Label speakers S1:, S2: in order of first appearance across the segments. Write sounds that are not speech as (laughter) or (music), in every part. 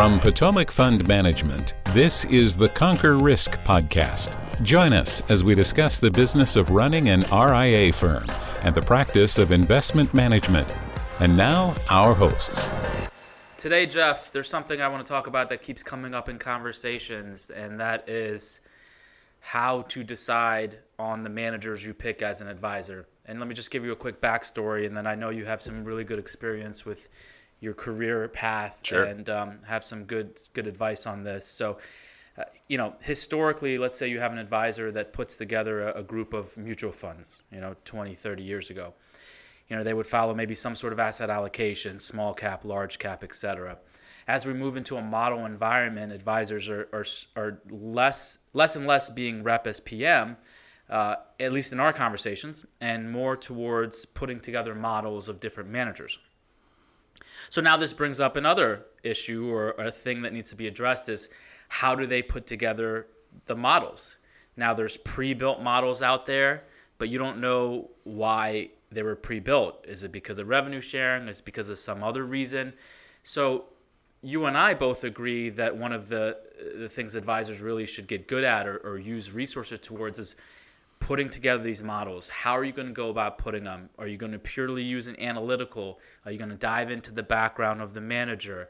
S1: From Potomac Fund Management, this is the Conquer Risk podcast. Join us as we discuss the business of running an RIA firm and the practice of investment management. And now, our hosts.
S2: Today, Jeff, there's something I want to talk about that keeps coming up in conversations, and that is how to decide on the managers you pick as an advisor. And let me just give you a quick backstory, and then I know you have some really good experience with your career path
S3: sure.
S2: and um, have some good good advice on this. So, uh, you know, historically, let's say you have an advisor that puts together a, a, group of mutual funds, you know, 20, 30 years ago. You know, they would follow maybe some sort of asset allocation, small cap, large cap, et cetera. As we move into a model environment, advisors are, are, are less, less and less being rep as PM, uh, at least in our conversations, and more towards putting together models of different managers. So now this brings up another issue or, a thing that needs to be addressed is how do they put together the models? Now there's pre-built models out there, but you don't know why they were pre-built. Is it because of revenue sharing? Is it because of some other reason? So you and I both agree that one of the the things advisors really should get good at or, or use resources towards is putting together these models how are you going to go about putting them? Are you going to purely use an analytical? Are you going to dive into the background of the manager?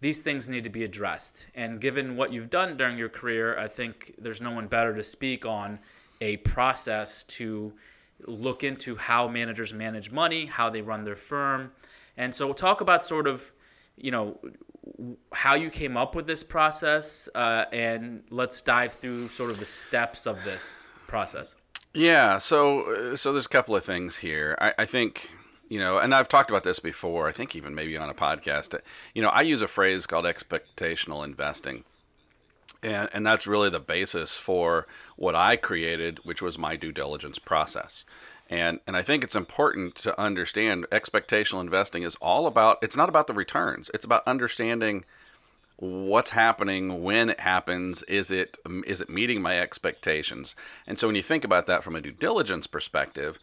S2: These things need to be addressed. And given what you've done during your career i think there's no one better to speak on a process to look into how managers manage money how they run their firm. And so we'll talk about sort of you know how you came up with this process uh, and let's dive through sort of the steps of this process
S3: yeah, so uh, so there's a couple of things here. I, I think you know, and I've talked about this before. I think even maybe on a podcast. You know, I use a phrase called expectational investing, and and that's really the basis for what I created, which was my due diligence process. And and I think it's important to understand expectational investing is all about. It's not about the returns. It's about understanding what's happening when it happens is it is it meeting my expectations? And so when you think about that from a due diligence perspective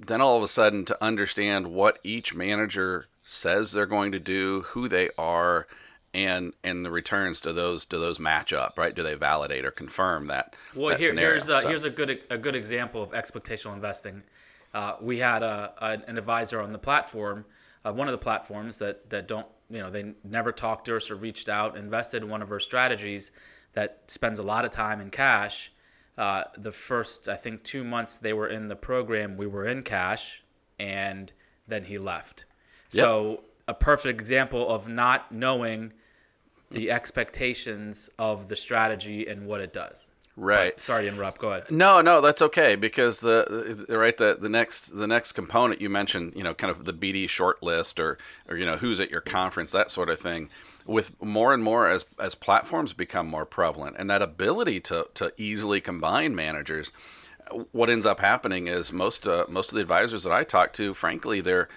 S3: then all of a sudden to understand what each manager says they're going to do who they are and and the returns to those do those match up right? Do they validate or confirm that
S2: well
S3: that
S2: here, here's a,
S3: so.
S2: here's a good a good example of expectational investing. Uh, we had a, a, an advisor on the platform uh, one of the platforms that that don't you know they never talked to us or reached out invested in one of our strategies that spends a lot of time in cash. Uh, the first i think two months they were in the program we were in cash and then he left. Yep. so a perfect example of not knowing the expectations of the strategy and what it does
S3: Right.
S2: But sorry to interrupt. Go ahead.
S3: No, no, that's okay because the, the right the, the next the next component you mentioned, you know, kind of the BD short list or or you know who's at your conference, that sort of thing. With more and more as as platforms become more prevalent, and that ability to to easily combine managers, what ends up happening is most uh, most of the advisors that I talk to, frankly, they're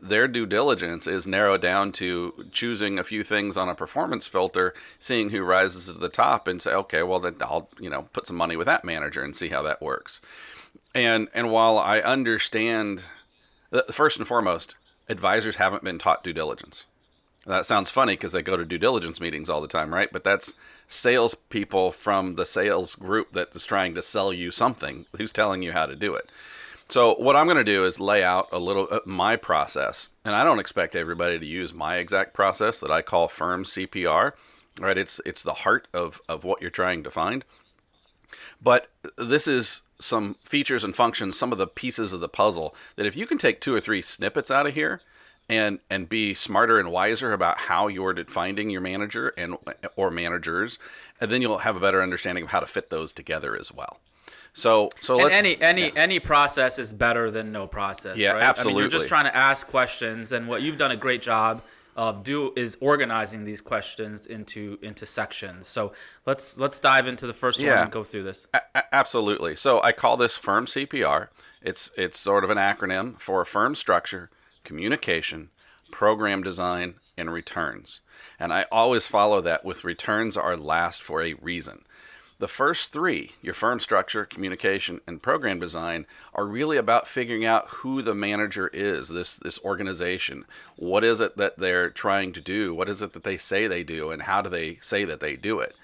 S3: their due diligence is narrowed down to choosing a few things on a performance filter, seeing who rises to the top, and say, okay, well then I'll you know put some money with that manager and see how that works. And and while I understand, uh, first and foremost, advisors haven't been taught due diligence. That sounds funny because they go to due diligence meetings all the time, right? But that's salespeople from the sales group that is trying to sell you something who's telling you how to do it. So what I'm going to do is lay out a little uh, my process, and I don't expect everybody to use my exact process that I call firm CPR. Right? It's it's the heart of of what you're trying to find. But this is some features and functions, some of the pieces of the puzzle that if you can take two or three snippets out of here and and be smarter and wiser about how you're finding your manager and or managers, and then you'll have a better understanding of how to fit those together as well. So, so
S2: any any yeah. any process is better than no process.
S3: Yeah,
S2: right?
S3: absolutely.
S2: I mean, you're just trying to ask questions, and what you've done a great job of do is organizing these questions into into sections. So let's let's dive into the first yeah. one and go through this.
S3: A- absolutely. So I call this firm CPR. It's it's sort of an acronym for firm structure, communication, program design, and returns. And I always follow that with returns are last for a reason the first three, your firm structure, communication, and program design, are really about figuring out who the manager is, this, this organization. What is it that they're trying to do? What is it that they say they do? And how do they say that they do it?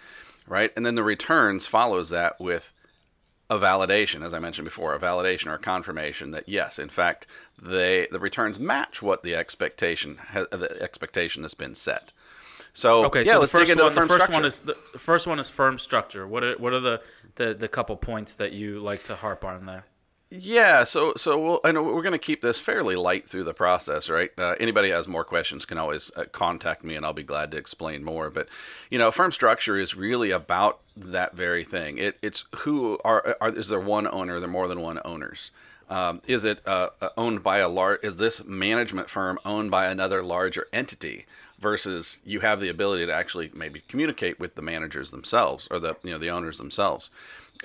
S3: Right? And then the returns follows that with a validation, as I mentioned before, a validation or a confirmation that yes, in fact, they the returns match what the expectation the expectation has been set. So
S2: okay,
S3: yeah,
S2: so
S3: let's
S2: the first one,
S3: the
S2: first
S3: structure.
S2: one is the, the first one is firm structure. What are what are the, the the couple points that you like to harp on there?
S3: Yeah, so so we'll, I know we're going to keep this fairly light through the process, right? Uh, anybody has more questions can always uh, contact me, and I'll be glad to explain more. But you know, firm structure is really about that very thing. It, it's who are, are is there one owner? Are there more than one owners? Um, is it uh, uh owned by a large? Is this management firm owned by another larger entity? Versus you have the ability to actually maybe communicate with the managers themselves or the you know the owners themselves.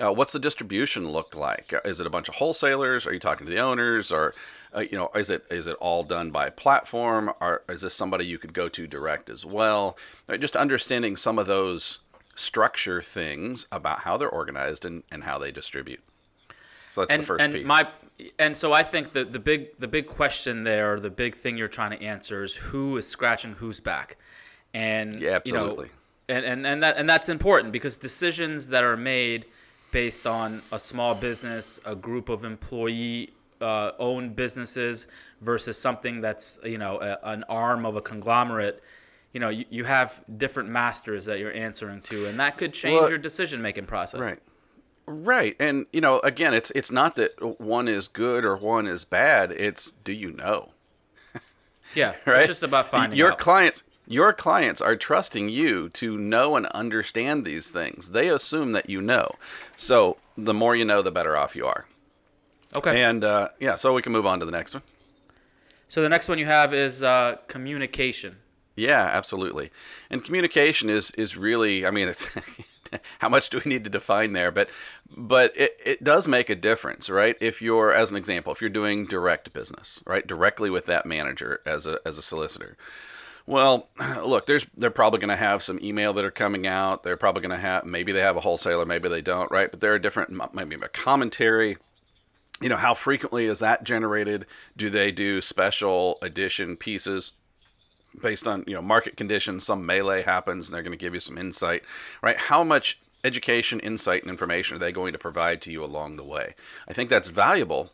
S3: Uh, what's the distribution look like? Is it a bunch of wholesalers? Are you talking to the owners, or uh, you know, is it is it all done by platform? Or is this somebody you could go to direct as well? Uh, just understanding some of those structure things about how they're organized and, and how they distribute. So that's
S2: and,
S3: the first
S2: and
S3: piece.
S2: My, and so I think the, the big the big question there, the big thing you're trying to answer is who is scratching whose back, and
S3: Yeah, absolutely.
S2: You know, and, and and that and that's important because decisions that are made based on a small business, a group of employee uh, owned businesses versus something that's you know a, an arm of a conglomerate. You know, you, you have different masters that you're answering to, and that could change
S3: Well,
S2: your decision making process.
S3: Right. Right. And you know, again, it's it's not that one is good or one is bad. It's do you know? (laughs)
S2: Yeah.
S3: Right?
S2: It's just about finding
S3: your
S2: out.
S3: clients your clients are trusting you to know and understand these things. They assume that you know. So, the more you know, the better off you are.
S2: okay.
S3: And uh, yeah, so we can move on to the next one.
S2: So the next one you have is uh, communication.
S3: Yeah, absolutely. And communication is is really, I mean, it's (laughs) (laughs) how much do we need to define there? But but it, it does make a difference, right? If you're, as an example, if you're doing direct business, right, directly with that manager as a as a solicitor. Well, (clears throat) look, there's they're probably going to have some email that are coming out. They're probably going to have maybe they have a wholesaler, maybe they don't, right? But there are different maybe a commentary you know how frequently is that generated do they do special edition pieces based on you know market conditions some melee happens and they're going to give you some insight right? How much education insight and information are they going to provide to you along the way? I think that's valuable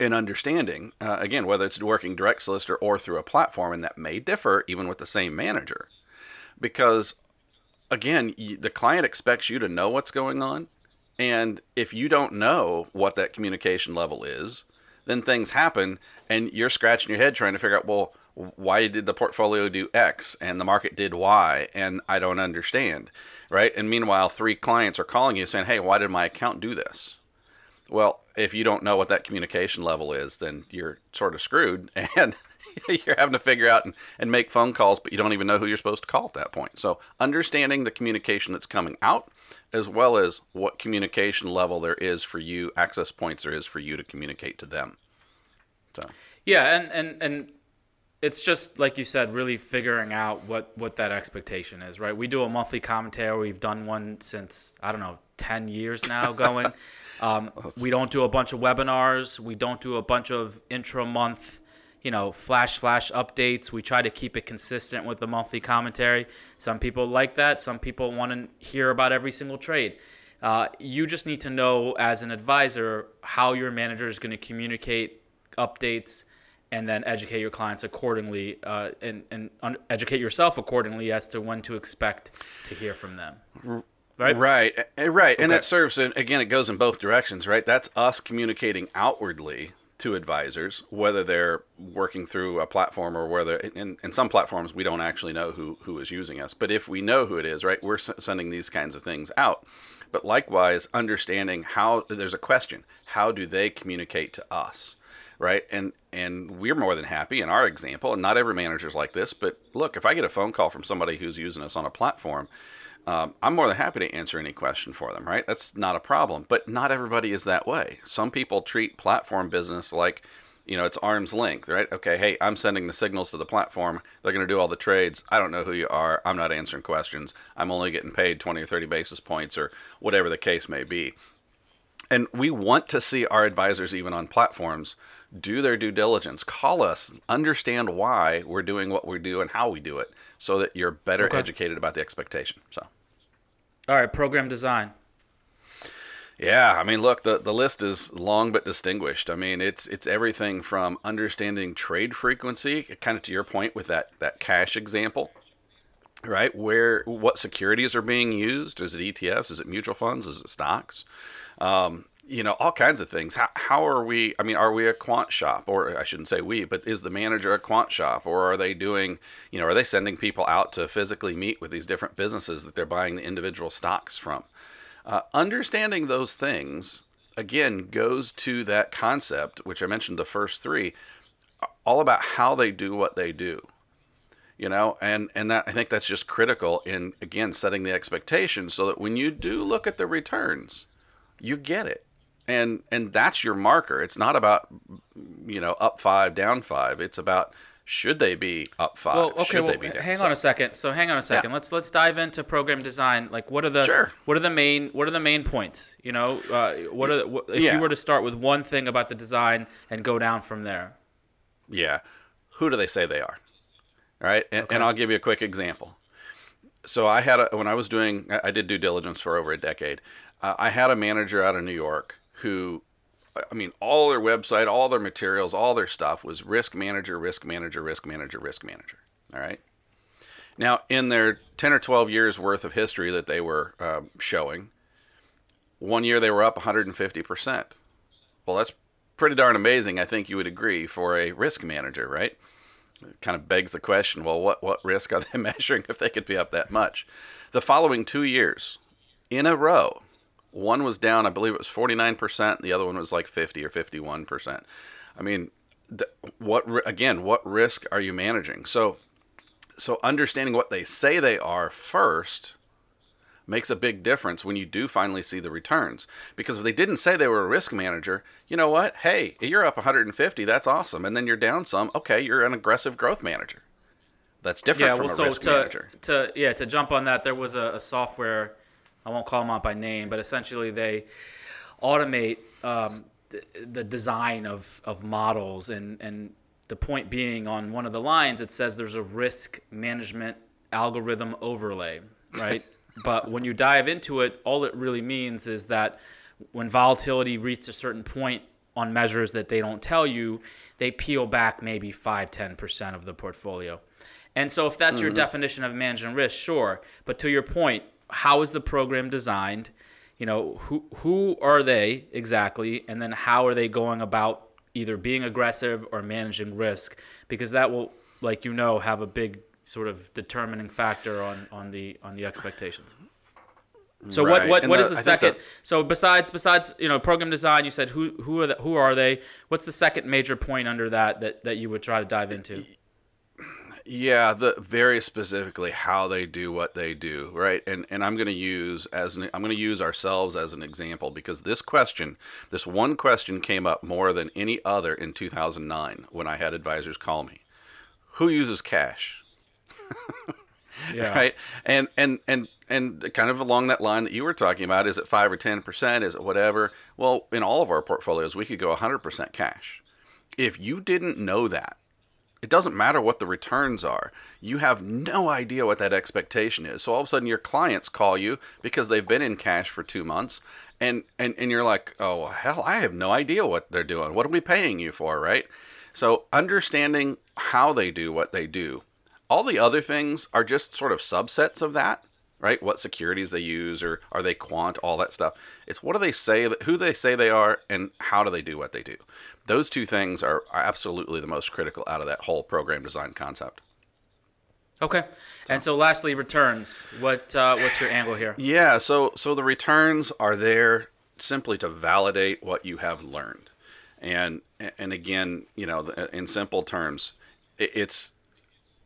S3: in understanding uh, again whether it's working direct solicitor or through a platform and that may differ even with the same manager. Because again y- the client expects you to know what's going on and if you don't know what that communication level is, then things happen and you're scratching your head trying to figure out, well, why did the portfolio do X and the market did Y and I don't understand, right? And meanwhile, three clients are calling you saying, hey, why did my account do this? Well, if you don't know what that communication level is, then you're sort of screwed (laughs) and you're having to figure out and, and make phone calls, but you don't even know who you're supposed to call at that point. So, understanding the communication that's coming out, as well as what communication level there is for you, access points there is for you to communicate to them. So,
S2: Yeah, and and and it's just like you said, really figuring out what what that expectation is, right? We do a monthly commentary. We've done one since I don't know ten years now (laughs) going. um, we don't do a bunch of webinars. We don't do a bunch of intra month. You know, flash flash updates. We try to keep it consistent with the monthly commentary. Some people like that. Some people want to hear about every single trade. Uh, you just need to know as an advisor how your manager is going to communicate updates and then educate your clients accordingly uh, and, and un- educate yourself accordingly as to when to expect to hear from them. Right?
S3: Right, eh, right, and
S2: Okay.
S3: that serves. and Again, it goes in both directions, right? That's us communicating outwardly to advisors, whether they're working through a platform or whether in, in some platforms we don't actually know who who is using us. But if we know who it is, right, we're s- sending these kinds of things out. But likewise, understanding how there's a question: how do they communicate to us? right? And and we're more than happy in our example, and not every manager's like this, but look, if I get a phone call from somebody who's using us on a platform, um, I'm more than happy to answer any question for them, right? That's not a problem. But not everybody is that way. Some people treat platform business like you know, it's arm's length, right? Okay, hey, I'm sending the signals to the platform. They're going to do all the trades. I don't know who you are. I'm not answering questions. I'm only getting paid 20 or 30 basis points or whatever the case may be. And we want to see our advisors, even on platforms, do their due diligence. Call us, understand why we're doing what we do and how we do it, so that you're better
S2: Okay.
S3: educated about the expectation. So.
S2: All right, program design.
S3: Yeah, I mean, look, the, the list is long but distinguished. I mean, it's it's everything from understanding trade frequency, kind of to your point with that that cash example, right? Where what securities are being used? Is it ETFs? Is it mutual funds? Is it stocks? Um, you know, all kinds of things. How how are we? I mean, are we a quant shop, or I shouldn't say we, but is the manager a quant shop, or are they doing? You know, are they sending people out to physically meet with these different businesses that they're buying the individual stocks from? Uh, understanding those things again goes to that concept, which I mentioned the first three, all about how they do what they do. You know, and and that I think that's just critical in again setting the expectation so that when you do look at the returns, you get it, and and that's your marker. It's not about you know up five, down five. It's about should they be up five?
S2: Well, okay.
S3: Should
S2: Well,
S3: they be down?
S2: hang on a second. So hang on a second. Let's let's dive into program design. Like, what are the
S3: Sure.
S2: what are the main what are the main points? You know, uh, what are the, if
S3: Yeah.
S2: you were to start with one thing about the design and go down from there?
S3: Yeah. Who do they say they are? All right. And, and I'll give you a quick example. So I had a, when I was doing, I I did due diligence for over a decade. Uh, I had a manager out of New York who, I mean, all their website, all their materials, all their stuff was risk manager, risk manager, risk manager, risk manager. All right. Now, in their 10 or 12 years worth of history that they were um, showing, one year they were up 150%. Well, that's pretty darn amazing, I think you would agree, for a risk manager, right? It kind of begs the question well, what, what risk are they (laughs) measuring if they could be up that much? The following two years in a row, one was down, I believe it was 49%, the other one was like 50 or 51%. I mean, th- what again, what risk are you managing? So, so understanding what they say they are first makes a big difference when you do finally see the returns. Because if they didn't say they were a risk manager, you know what? Hey, you're up 150, that's awesome. And then you're down some, okay, you're an aggressive growth manager. That's different
S2: yeah.
S3: from
S2: Well,
S3: a
S2: so
S3: risk
S2: to
S3: manager.
S2: to yeah to jump on that, there was a, a software. I won't call them out by name, but essentially they automate um, the, the design of, of models. And and the point being on one of the lines it says there's a risk management algorithm overlay right? (laughs) But when you dive into it all it really means is that when volatility reaches a certain point on measures that they don't tell you they peel back maybe 5 10% of the portfolio. And so if that's your definition of managing risk sure. But to your point how is the program designed? You know who who are they exactly? And then how are they going about either being aggressive or managing risk? Because that will like you know have a big sort of determining factor on on the on the expectations. So what
S3: Right.
S2: what,
S3: And
S2: what
S3: the-
S2: is the
S3: I
S2: second
S3: the-
S2: so besides besides you know program design you said who who are the, who are they? What's the second major point under that that that you would try to dive into
S3: Yeah, the very specifically how they do what they do, right? And and I'm going to use as an, I'm going to use ourselves as an example because this question, this one question came up more than any other in 2009 when I had advisors call me. Who uses cash? (laughs)
S2: yeah
S3: right and and and and kind of along that line that you were talking about is it 5 or 10% is it whatever well in all of our portfolios we could go 100% cash if you didn't know that it doesn't matter what the returns are. You have no idea what that expectation is. So all of a sudden your clients call you because they've been in cash for two months and and, and you're like oh hell i have no idea what they're doing. What are we paying you for? Right? So understanding how they do what they do. All the other things are just sort of subsets of that, right? What securities they use or are they quant, all that stuff. It's what do they say, who they say they are, and how do they do what they do. Those two things are, are absolutely the most critical out of that whole program design concept.
S2: okay and so lastly returns what uh, what's your angle here
S3: Yeah, so so the returns are there simply to validate what you have learned, and and again, you know, in simple terms, it, it's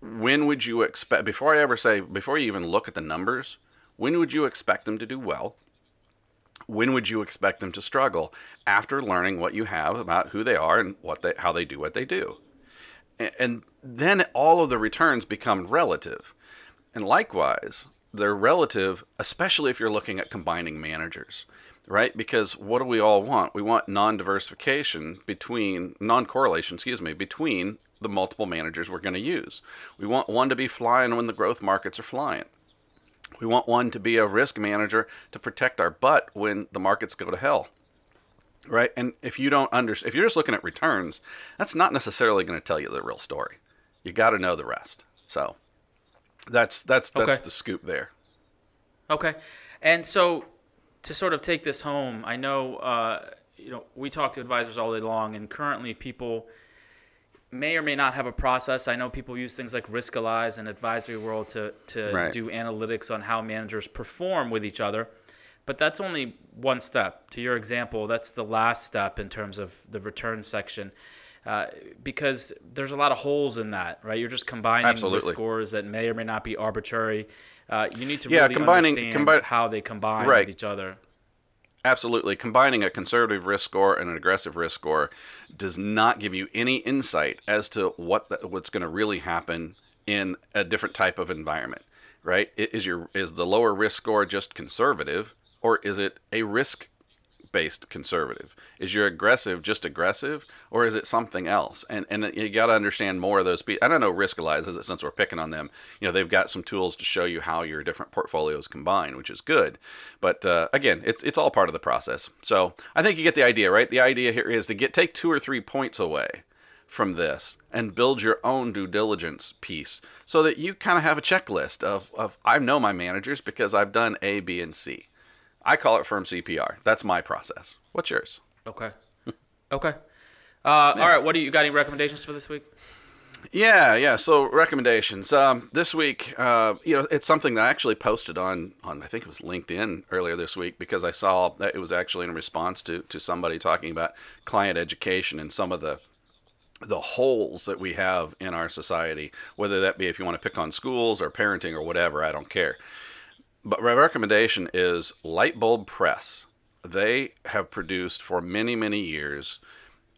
S3: when would you expect before I ever say before you even look at the numbers, when would you expect them to do well? when would you expect them to struggle after learning what you have about who they are and what they how they do what they do? And then all of the returns become relative. And likewise they're relative especially if you're looking at combining managers right? Because what do we all want? We want non-diversification between non-correlation excuse me between the multiple managers we're going to use we want one to be flying when the growth markets are flying we want one to be a risk manager to protect our butt when the markets go to hell. Right? And if you don't understand, if you're just looking at returns, that's not necessarily going to tell you the real story. You got to know the rest. So that's that's that's
S2: Okay.
S3: the scoop there.
S2: Okay, and so to sort of take this home, I know uh, you know we talk to advisors all day long, and currently people may or may not have a process. I know people use things like Riskalyze and Advisory World to to
S3: Right.
S2: do analytics on how managers perform with each other, but that's only one step. To your example, that's the last step in terms of the return section. Uh, because there's a lot of holes in that, right? You're just combining
S3: Absolutely.
S2: scores that may or may not be arbitrary. Uh, you need to
S3: Yeah,
S2: really
S3: combining-
S2: understand
S3: combi-
S2: how they combine
S3: Right.
S2: with each other.
S3: Absolutely. Combining a conservative risk score and an aggressive risk score does not give you any insight as to what the, what's going to really happen in a different type of environment, right? Is your is the lower risk score just conservative or is it a risk based conservative? Is your aggressive just aggressive or is it something else? And and you got to understand more of those pe- I don't know Riskalyze is it since we're picking on them. You know, they've got some tools to show you how your different portfolios combine, which is good. But uh, again, it's it's all part of the process. So, I think you get the idea, right? The idea here is to get take 2 or 3 points away from this and build your own due diligence piece so that you kind of have a checklist of, of I know my managers because I've done A, B, and C. I call it firm CPR. That's my process. What's yours?
S2: Okay. (laughs) okay. Uh, All right. What do you, you got? Any recommendations for this week?
S3: Yeah, yeah. So recommendations. Um, this week, uh, you know, it's something that I actually posted on on I think it was LinkedIn earlier this week because I saw that it was actually in response to to somebody talking about client education and some of the the holes that we have in our society, whether that be if you want to pick on schools or parenting or whatever, I don't care. But my recommendation is Lightbulb Press. They have produced for many, many years,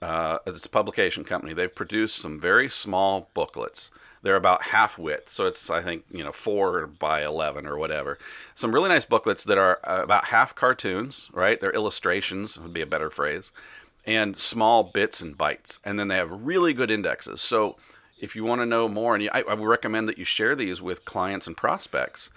S3: uh, it's a publication company. They've produced some very small booklets. They're about half width, so it's I think you know four by eleven or whatever. Some really nice booklets that are uh, about half cartoons, right? They're illustrations would be a better phrase, and small bits and bytes. And then they have really good indexes. So if you want to know more, and you, I, I would recommend that you share these with clients and prospects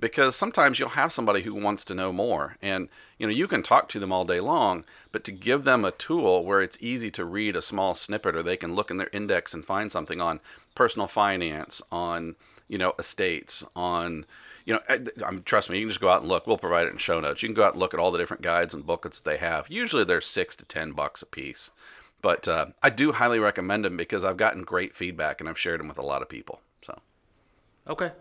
S3: because sometimes you'll have somebody who wants to know more. And you know you can talk to them all day long but to give them a tool where it's easy to read a small snippet or they can look in their index and find something on personal finance on you know estates on you know I- I'm, trust me you can just go out and look. We'll provide it in show notes. You can go out and look at all the different guides and booklets that they have. Usually they're six to ten bucks a piece. But uh, i do highly recommend them because i've gotten great feedback and i've shared them with a lot of people so.
S2: Okay.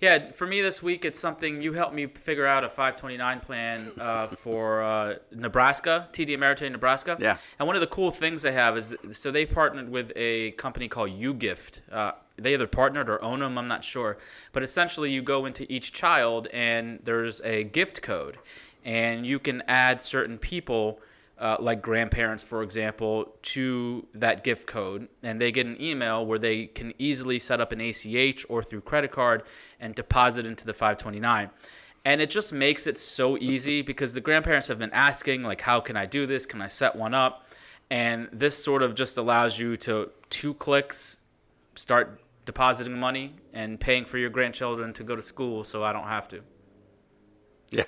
S2: Yeah, for me this week, it's something you helped me figure out a 529 plan uh, (laughs) for uh, Nebraska, TD Ameritrade Nebraska.
S3: Yeah.
S2: And one of the cool things they have is th- so they partnered with a company called UGift. Uh, they either partnered or own them, I'm not sure. But essentially, you go into each child and there's a gift code, and you can add certain people. Uh, like grandparents, for example, to that gift code, and they get an email where they can easily set up an ACH or through credit card and deposit into the 529. And it just makes it so easy because the grandparents have been asking, like, how can I do this? Can I set one up? And this sort of just allows you to two clicks start depositing money and paying for your grandchildren to go to school so I don't have to.
S3: Yeah.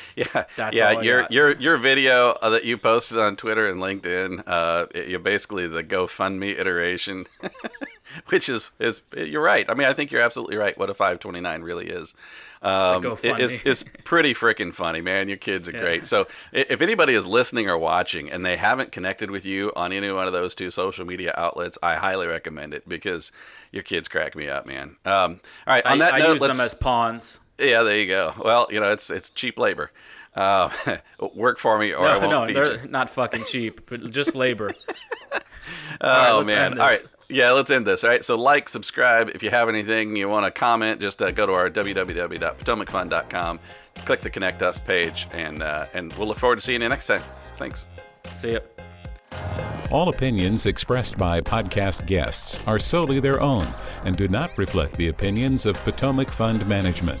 S3: (laughs) Yeah,
S2: That's
S3: yeah. your your your video uh, that you posted on Twitter and LinkedIn, uh, it- you're basically the GoFundMe iteration, (laughs) which is is you're right. I mean, I think you're absolutely right. What a 529 really is. Um,
S2: GoFundMe.
S3: it- it's, it's pretty freaking funny, man. Your kids are great. So if anybody is listening or watching and they haven't connected with you on any one of those two social media outlets, I highly recommend it because your kids crack me up, man. Um, all right, on
S2: I,
S3: that
S2: I
S3: note,
S2: use
S3: let's,
S2: them as pawns.
S3: Yeah, there you go. Well, you know, it's it's cheap labor. Uh, (laughs) work for me, or I
S2: No,
S3: won't
S2: no,
S3: feed
S2: they're
S3: you. (laughs)
S2: not fucking cheap, but just labor. (laughs)
S3: Oh
S2: let's
S3: man!
S2: end
S3: All
S2: this.
S3: right, yeah, let's end this. All right. So like, subscribe. If you have anything you want to comment, just uh, go to our www.potomacfund.com, click the Connect Us page, and uh, and we'll look forward to seeing you next time. Thanks.
S2: See ya.
S1: All opinions expressed by podcast guests are solely their own and do not reflect the opinions of Potomac Fund Management.